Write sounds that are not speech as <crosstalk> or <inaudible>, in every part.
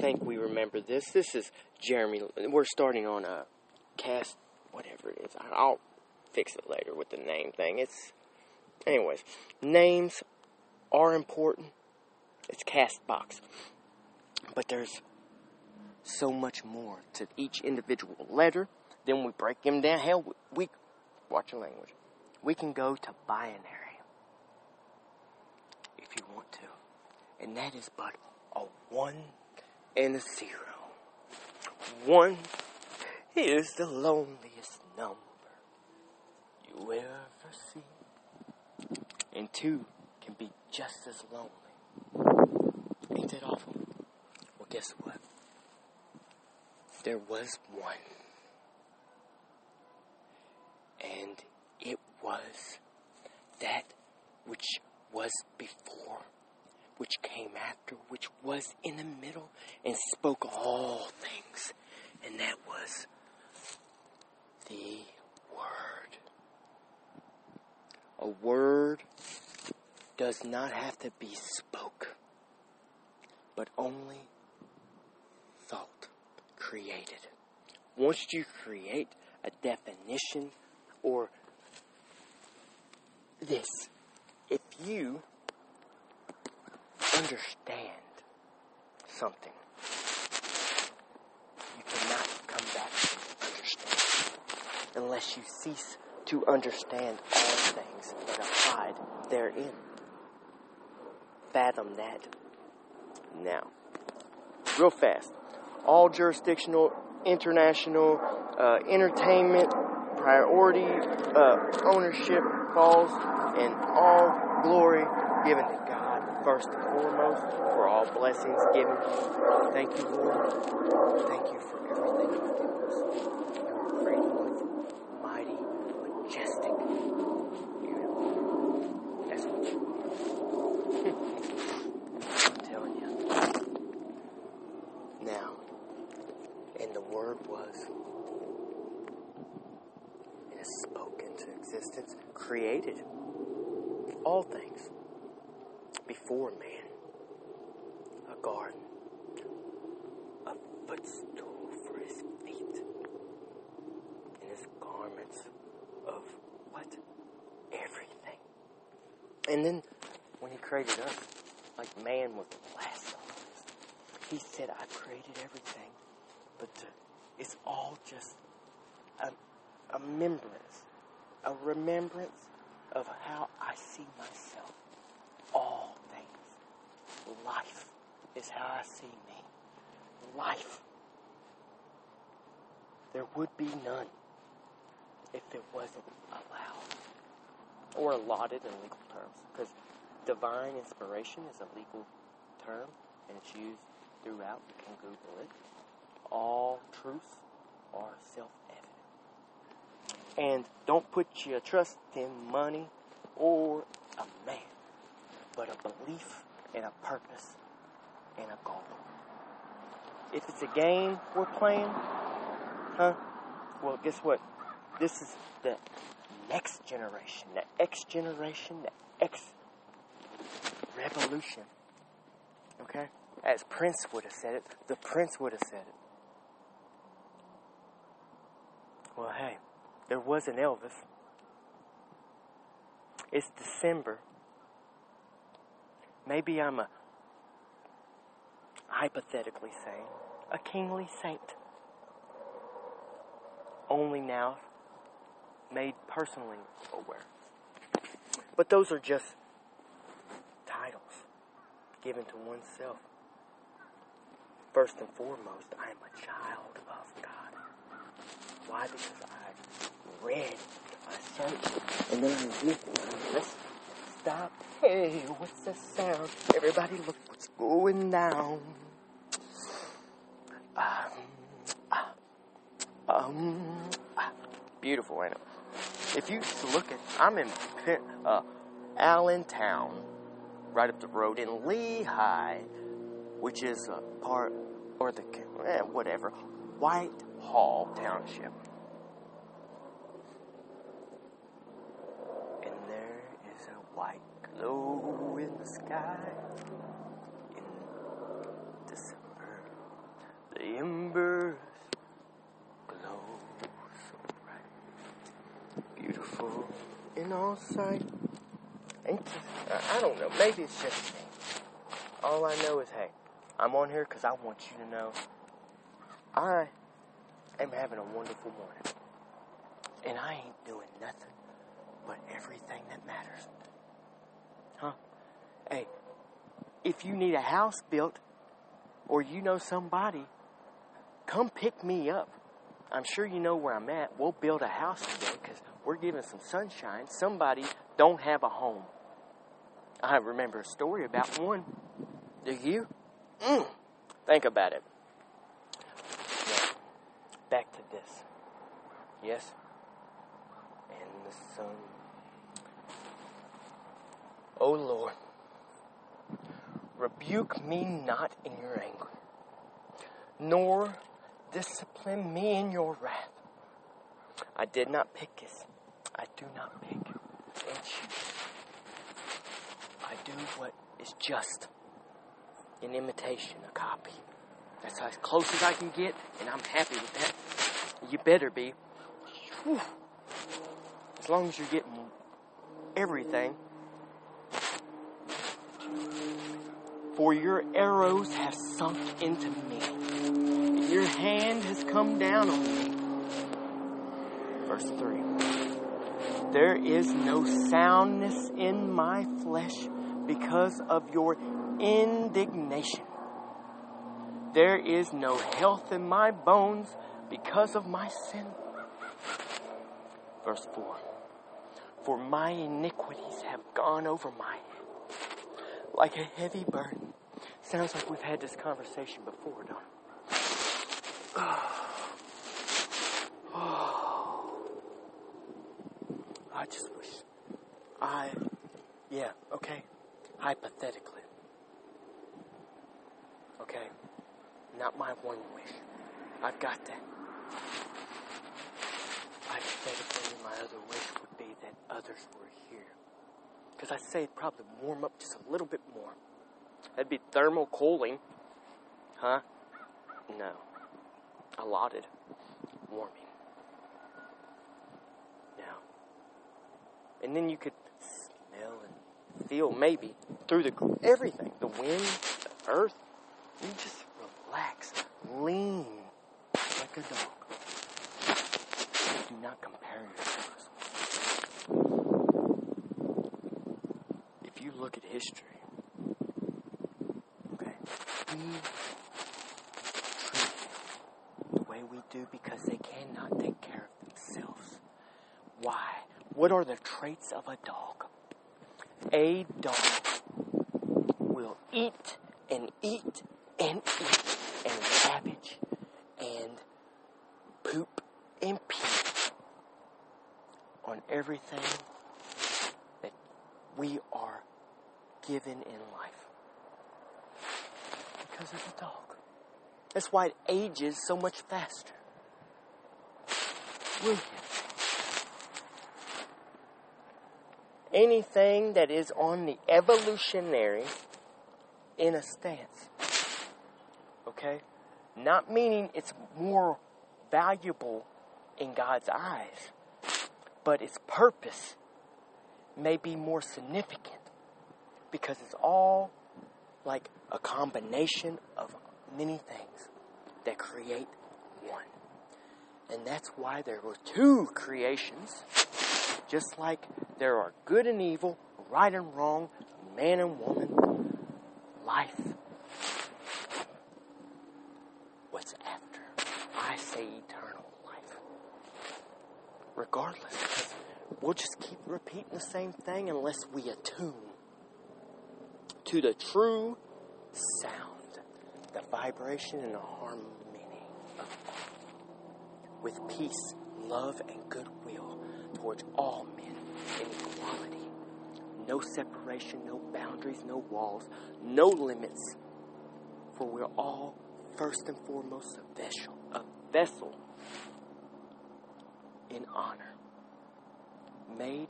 think we remember this. This is Jeremy. We're starting on a cast, whatever it is. I'll fix it later with the name thing. It's, anyways, names are important. It's Castbox, but there's so much more to each individual letter. Then we break them down. Hell, we, we watch your language. We can go to binary if you want to, and that is but a one and a zero. One is the loneliest number you ever see, and two can be just as lonely. Ain't that awful? Well, guess what? There was one, and it was that which was before which came after, which was in the middle, and spoke all things. And that was the Word. A word does not have to be spoke, but only thought, created. Once you create a definition or this, if you understand something, you cannot come back to understand unless you cease to understand all things that abide therein. Fathom that. Now, real fast. All jurisdictional, international, uh, entertainment, priority, uh, ownership falls, and all glory given to first and foremost for all blessings given. Thank you, Lord. Thank you for everything you've given us. You are great, mighty, majestic, you are. <laughs> I'm telling you. Now, and the Word was, it spoke into existence, created all things before man a garden, a footstool for his feet, and his garments of what? Everything. And then when he created us, like man was the last of us, he said, I created everything, but uh, it's all just a, a remembrance, a remembrance of how I see myself. Life is how I see me. Life. There would be none if it wasn't allowed or allotted in legal terms. Because divine inspiration is a legal term and it's used throughout. You can Google it. All truths are self evident. And don't put your trust in money or a man but a belief and a purpose and a goal. If it's a game we're playing, huh? Well, guess what? This is the next generation, the X generation, the X revolution. Okay? As Prince would have said it, the Prince would have said it. Well, hey, there was an Elvis. It's December Maybe I'm a, hypothetically saying, a kingly saint. Only now made personally aware. But those are just titles given to oneself. First and foremost, I am a child of God. Why? Because I read, I searched, and then I listened, listened stop. Hey, what's the sound? Everybody look what's going down. Um, um, beautiful, ain't it? If you look at, I'm in uh, Allentown, right up the road in Lehigh, which is a part, or the, eh, whatever, Whitehall Township. white glow in the sky in December. The embers glow so bright, beautiful in all sight. And I don't know, maybe it's just me. All I know is, hey, I'm on here because I want you to know I am having a wonderful morning. And I ain't doing nothing but everything that matters. Hey, if you need a house built or you know somebody, come pick me up. I'm sure you know where I'm at. We'll build a house today because we're giving some sunshine. Somebody don't have a home. I remember a story about one. Do you? Mm. Think about it. Back to this. Yes? And the sun. Oh Lord, rebuke me not in your anger, nor discipline me in your wrath. I did not pick this. I do not pick and choose. I do what is just an imitation, a copy. That's as close as I can get, and I'm happy with that. You better be. Whew. As long as you're getting everything. For your arrows have sunk into me, and your hand has come down on me. Verse 3 There is no soundness in my flesh because of your indignation. There is no health in my bones because of my sin. Verse 4 For my iniquities have gone over my head like a heavy burden. Sounds like we've had this conversation before, don't it? <sighs> Oh. I just wish I, yeah, okay, hypothetically. Okay, not my one wish. I've got that. Hypothetically, my other wish would be that others were here. Because I say probably warm up just a little bit more. That'd be thermal cooling. Huh? No. Allotted warming. Now. And then you could smell and feel maybe through the everything the wind, the earth. You just relax, lean like a dog. Do not compare yourselves. If you look at history, okay, we treat the way we do because they cannot take care of themselves. Why? What are the traits of a dog? A dog will eat and eat and eat and cabbage and poop and pee on everything that we are given in life because of the dog. That's why it ages so much faster. Anything that is on the evolutionary in a stance. Okay? Not meaning it's more valuable in God's eyes, but its purpose may be more significant because it's all like a combination of many things that create one. And that's why there were two creations, just like there are good and evil, right and wrong, man and woman, life. What's after? I say eternal life. Regardless, we'll just keep repeating the same thing unless we attune to the true sound, the vibration and the harmony of. With peace, love, and goodwill towards all men in equality. No separation, no boundaries, no walls, no limits. For we're all, first and foremost, a vessel, a vessel in honor. Made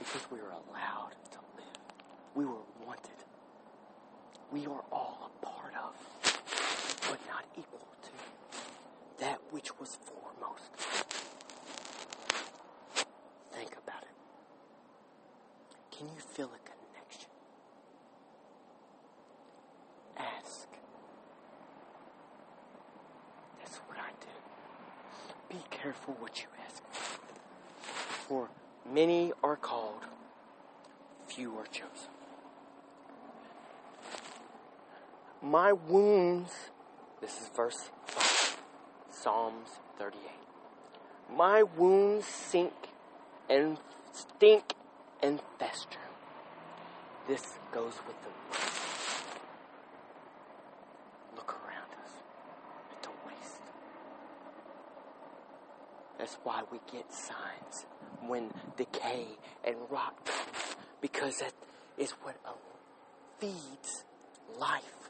because we are allowed. We were wanted. We are all a part of, but not equal to, that which was foremost. Think about it. Can you feel a connection? Ask. That's what I do. Be careful what you ask for. For many are called, few are chosen. My wounds, this is verse 5, Psalms 38. My wounds sink and stink and fester. This goes with the Look around us at the waste. That's why we get signs when decay and rot because that is what feeds life.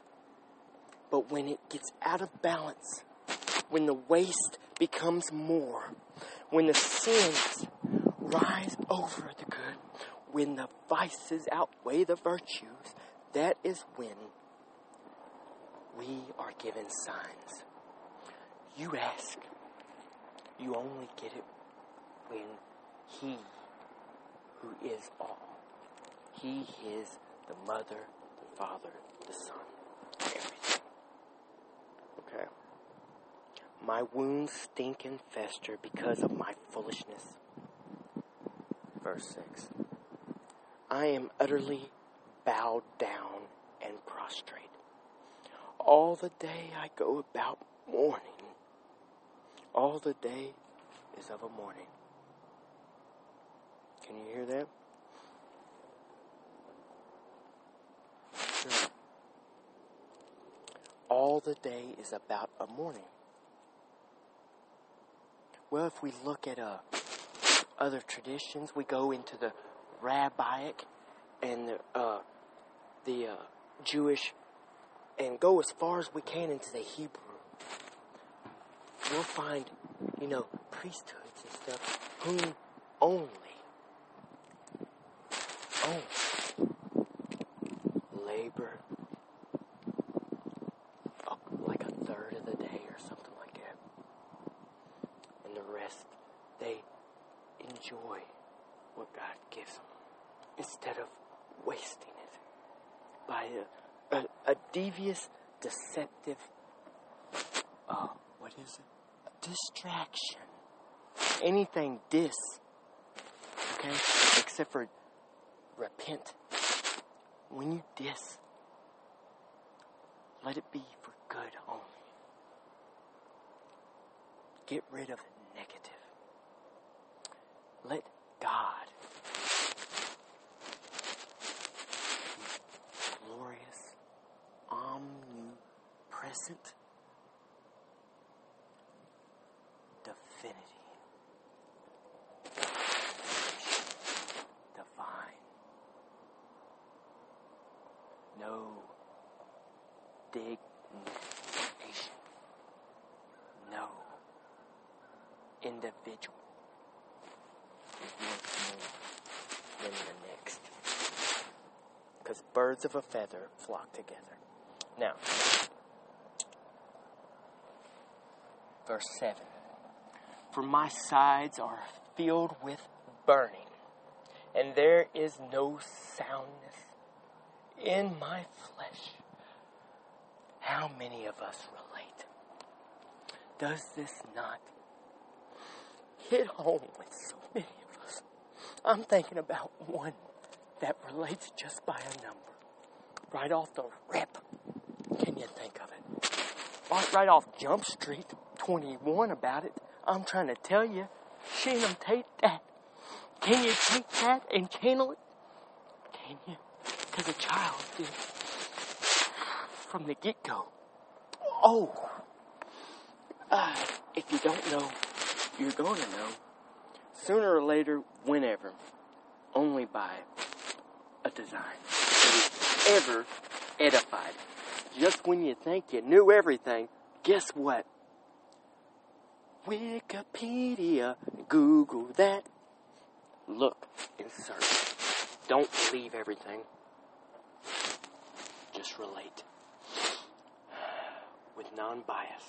But when it gets out of balance, when the waste becomes more, when the sins rise over the good, when the vices outweigh the virtues, that is when we are given signs. You ask, you only get it when He, who is all, He is the mother, the father, the son, everything. Okay? My wounds stink and fester because of my foolishness. Verse 6. I am utterly bowed down and prostrate. All the day I go about mourning. All the day is of a morning. Can you hear that? All the day is about a morning. Well, if we look at uh, other traditions, we go into the rabbinic and the, uh, the uh, Jewish and go as far as we can into the Hebrew. We'll find, you know, priesthoods and stuff whom only, only labor like a third of the day or something like that. And the rest, they enjoy what God gives them instead of wasting it by a, a, a devious, deceptive, oh, what is it? A distraction. Anything dis, okay? Except for repent. When you dis, let it be for good only. Get rid of negative. Let God. Glorious, omnipresent divinity, divine, no dignation, no individual is worth more than the next because birds of a feather flock together. Now, verse 7 For my sides are filled with burning, and there is no soundness in my flesh. How many of us relate? Does this not hit home with so many of us? I'm thinking about one that relates just by a number. Right off the rip. Can you think of it? Right, right off Jump Street 21 about it. I'm trying to tell you, Shannon take that. Can you take that and channel it? Can you? Because a child did. From the get go. Oh. Uh, if you don't know, you're going to know. Sooner or later, whenever. Only by a design that is ever edified. Just when you think you knew everything, guess what? Wikipedia, Google that. Look and search. Don't believe everything. Just relate. <sighs> With non bias.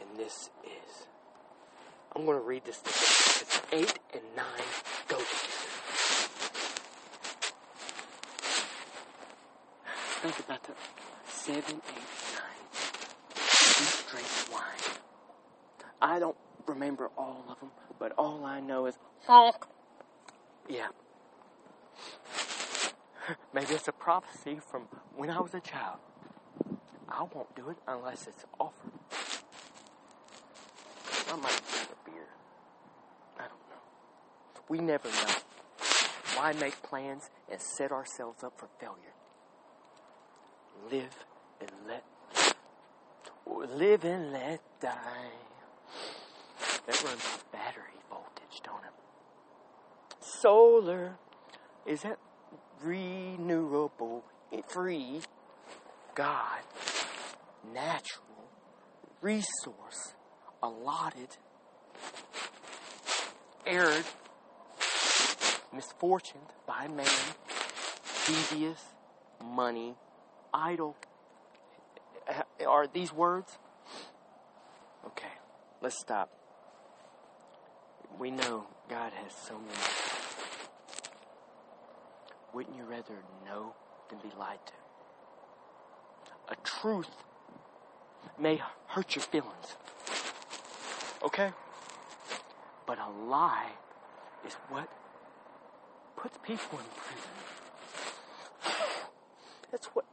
And this is. I'm going to read this together. It's 8 and 9 go think about the seven, eight, nine. Each drink wine. I don't remember all of them, but all I know is honk. Yeah. <laughs> Maybe it's a prophecy from when I was a child. I won't do it unless it's offered. I might drink a beer. I don't know. We never know. Why make plans and set ourselves up for failure? Live and let live and let die. That runs battery voltage, don't it? Solar is that renewable, free, God, natural resource allotted, aired, misfortuned by man, devious, money, idle. Are these words? Okay, let's stop. We know God has so many. Wouldn't you rather know than be lied to? A truth may hurt your feelings. Okay? But a lie is what puts people in prison. That's what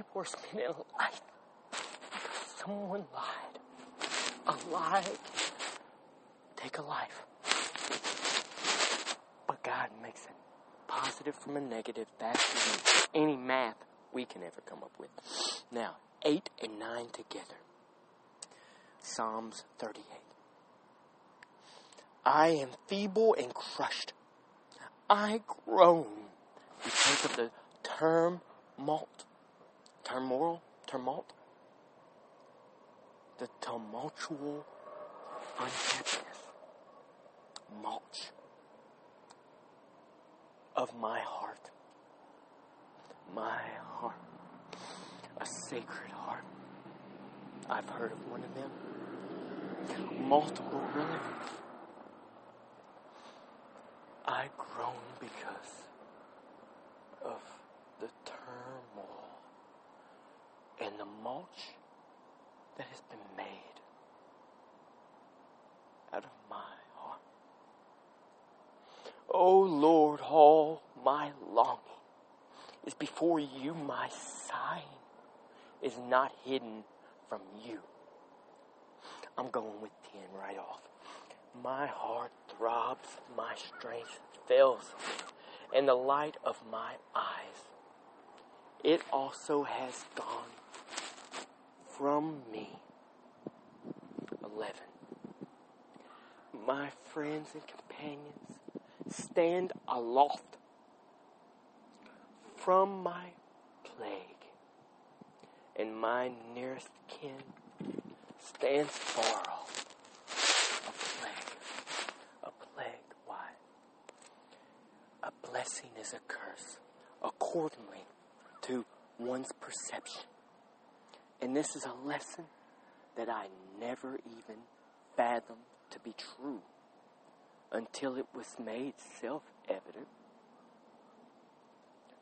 people are spending life because someone lied. A lie take a life. But God makes it positive from a negative faster than any math we can ever come up with. Now, 8 and 9 together. Psalms 38. I am feeble and crushed. I groan because of the tumult, turmoil, tumult, the tumultual unhappiness, mulch of my heart. My heart, a sacred heart. I've heard of one of them. Multiple relatives. I groan because of the turmoil and the mulch that has been made out of my heart. Oh Lord, all my longing is before you, my sighing is not hidden from you. I'm going with 10 right off. My heart throbs, my strength fails, and the light of my eyes, it also has gone from me. 11. My friends and companions stand aloft from my plague, and my nearest kin stands far off. A plague. A plague. Why? A blessing is a curse accordingly to one's perception. And this is a lesson that I never even fathomed to be true until it was made self evident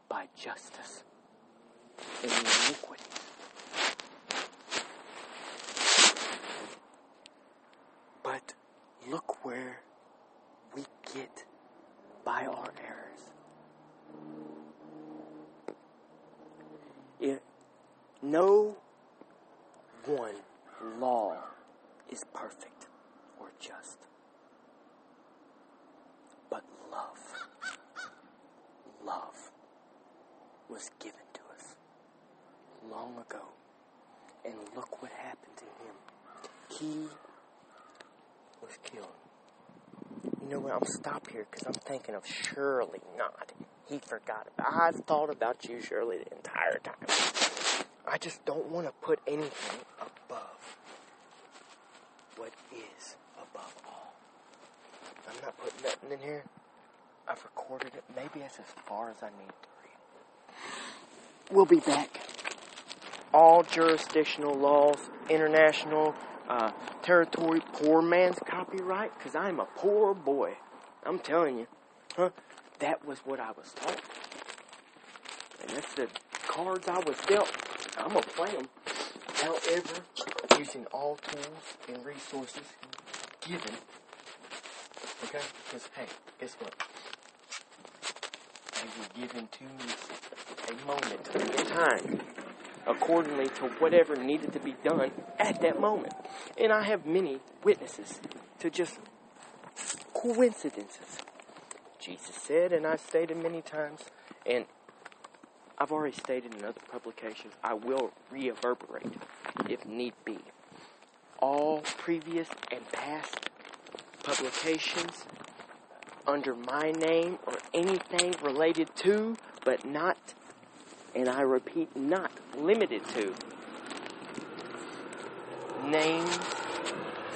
by justice and iniquity. But look where we get by our errors. If no one law is perfect or just, but love, love was given to us long ago. And look what happened to him. He was killed. You know what? I'm stop here because I'm thinking of Surely not. He forgot about. I've thought about you, Shirley, the entire time. I just don't want to put anything above what is above all. I'm not putting nothing in here. I've recorded it. Maybe it's as far as I need to read. We'll be back. All jurisdictional laws, international uh, territory, poor man's copyright, because I'm a poor boy. I'm telling you. Huh? That was what I was taught. And that's the cards I was dealt, I'm gonna play them. However, using all tools and resources given. Okay? Because, hey, guess what? They were given to a moment in time accordingly to whatever needed to be done at that moment. And I have many witnesses to just coincidences. Jesus said, and I stated many times, and I've already stated in other publications, I will reverberate if need be. All previous and past publications under my name or anything related to, but not, and I repeat, not limited to, names,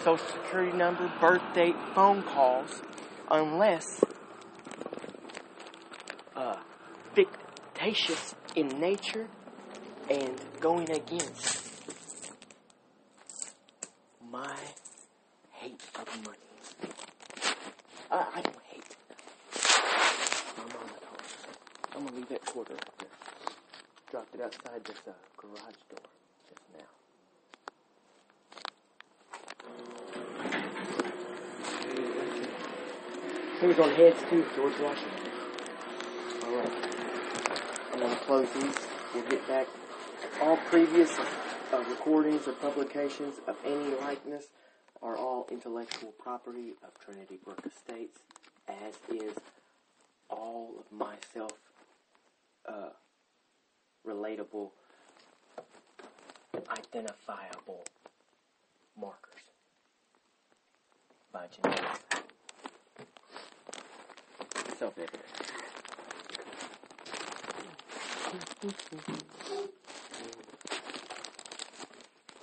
social security number, birth date, phone calls, unless uh, fictitious in nature and going against my hate of money. I, I don't hate. My mama does. I'm gonna leave that quarter right there. Dropped it outside this uh, garage door just now. He was on heads too, George Washington. Alright. I'm these. We'll get back. All previous uh, recordings or publications of any likeness are all intellectual property of Trinity Brook Estates, as is all of my self uh, relatable, identifiable markers by genetics. Self evident. Sí, sí, sí.